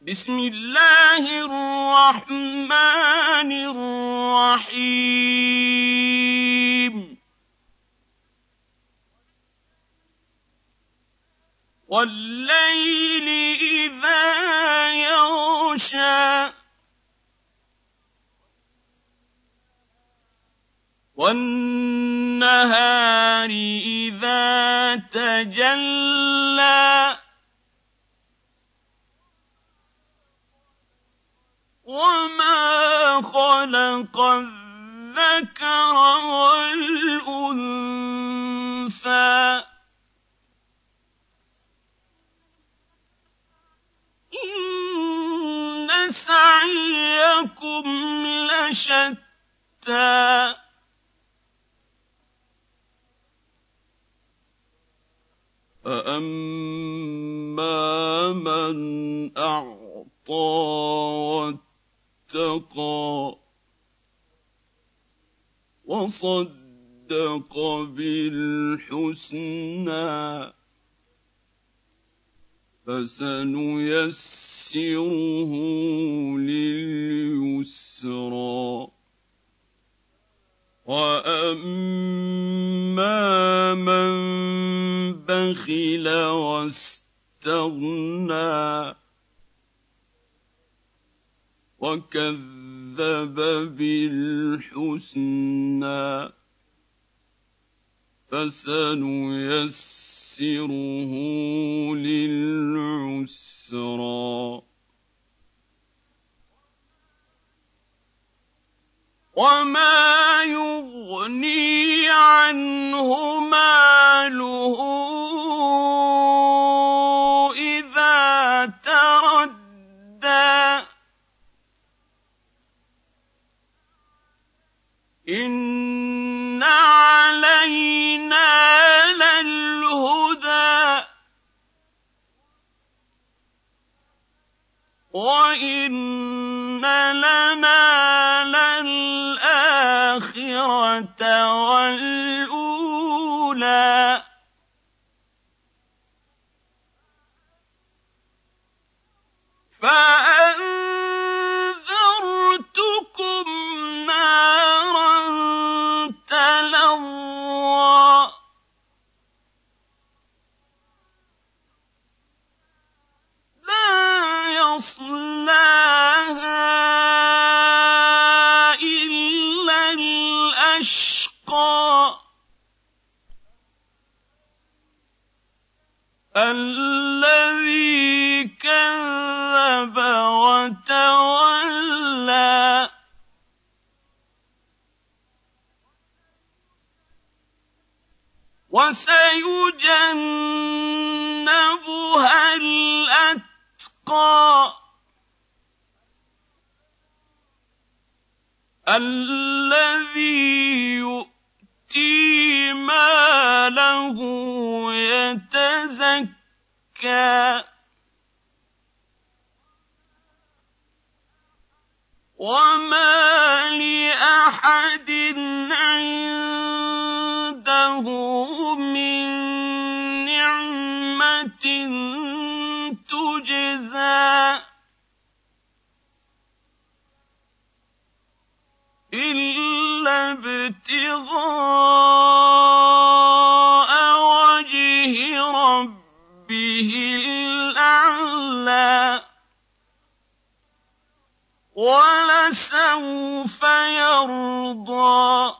بسم الله الرحمن الرحيم. والليل إذا يغشى. والنهار إذا تجلى. وما خلق الذكر والأنثى. إن سعيكم لشتى. فأما من أعطى واتقى وصدق بالحسنى فسنيسره لليسرى وأما من بخل واستغنى وكذب بالحسنى فسنيسره للعسرى وما يغني عنه ماله إن علينا للهدى وإن لنا للآخرة والأولى الذي كذب وتولى. وسيجنبها الأتقى. الذي وما لأحد عنده من نعمة تجزى. إلا ابتغاء ولسوف يرضى.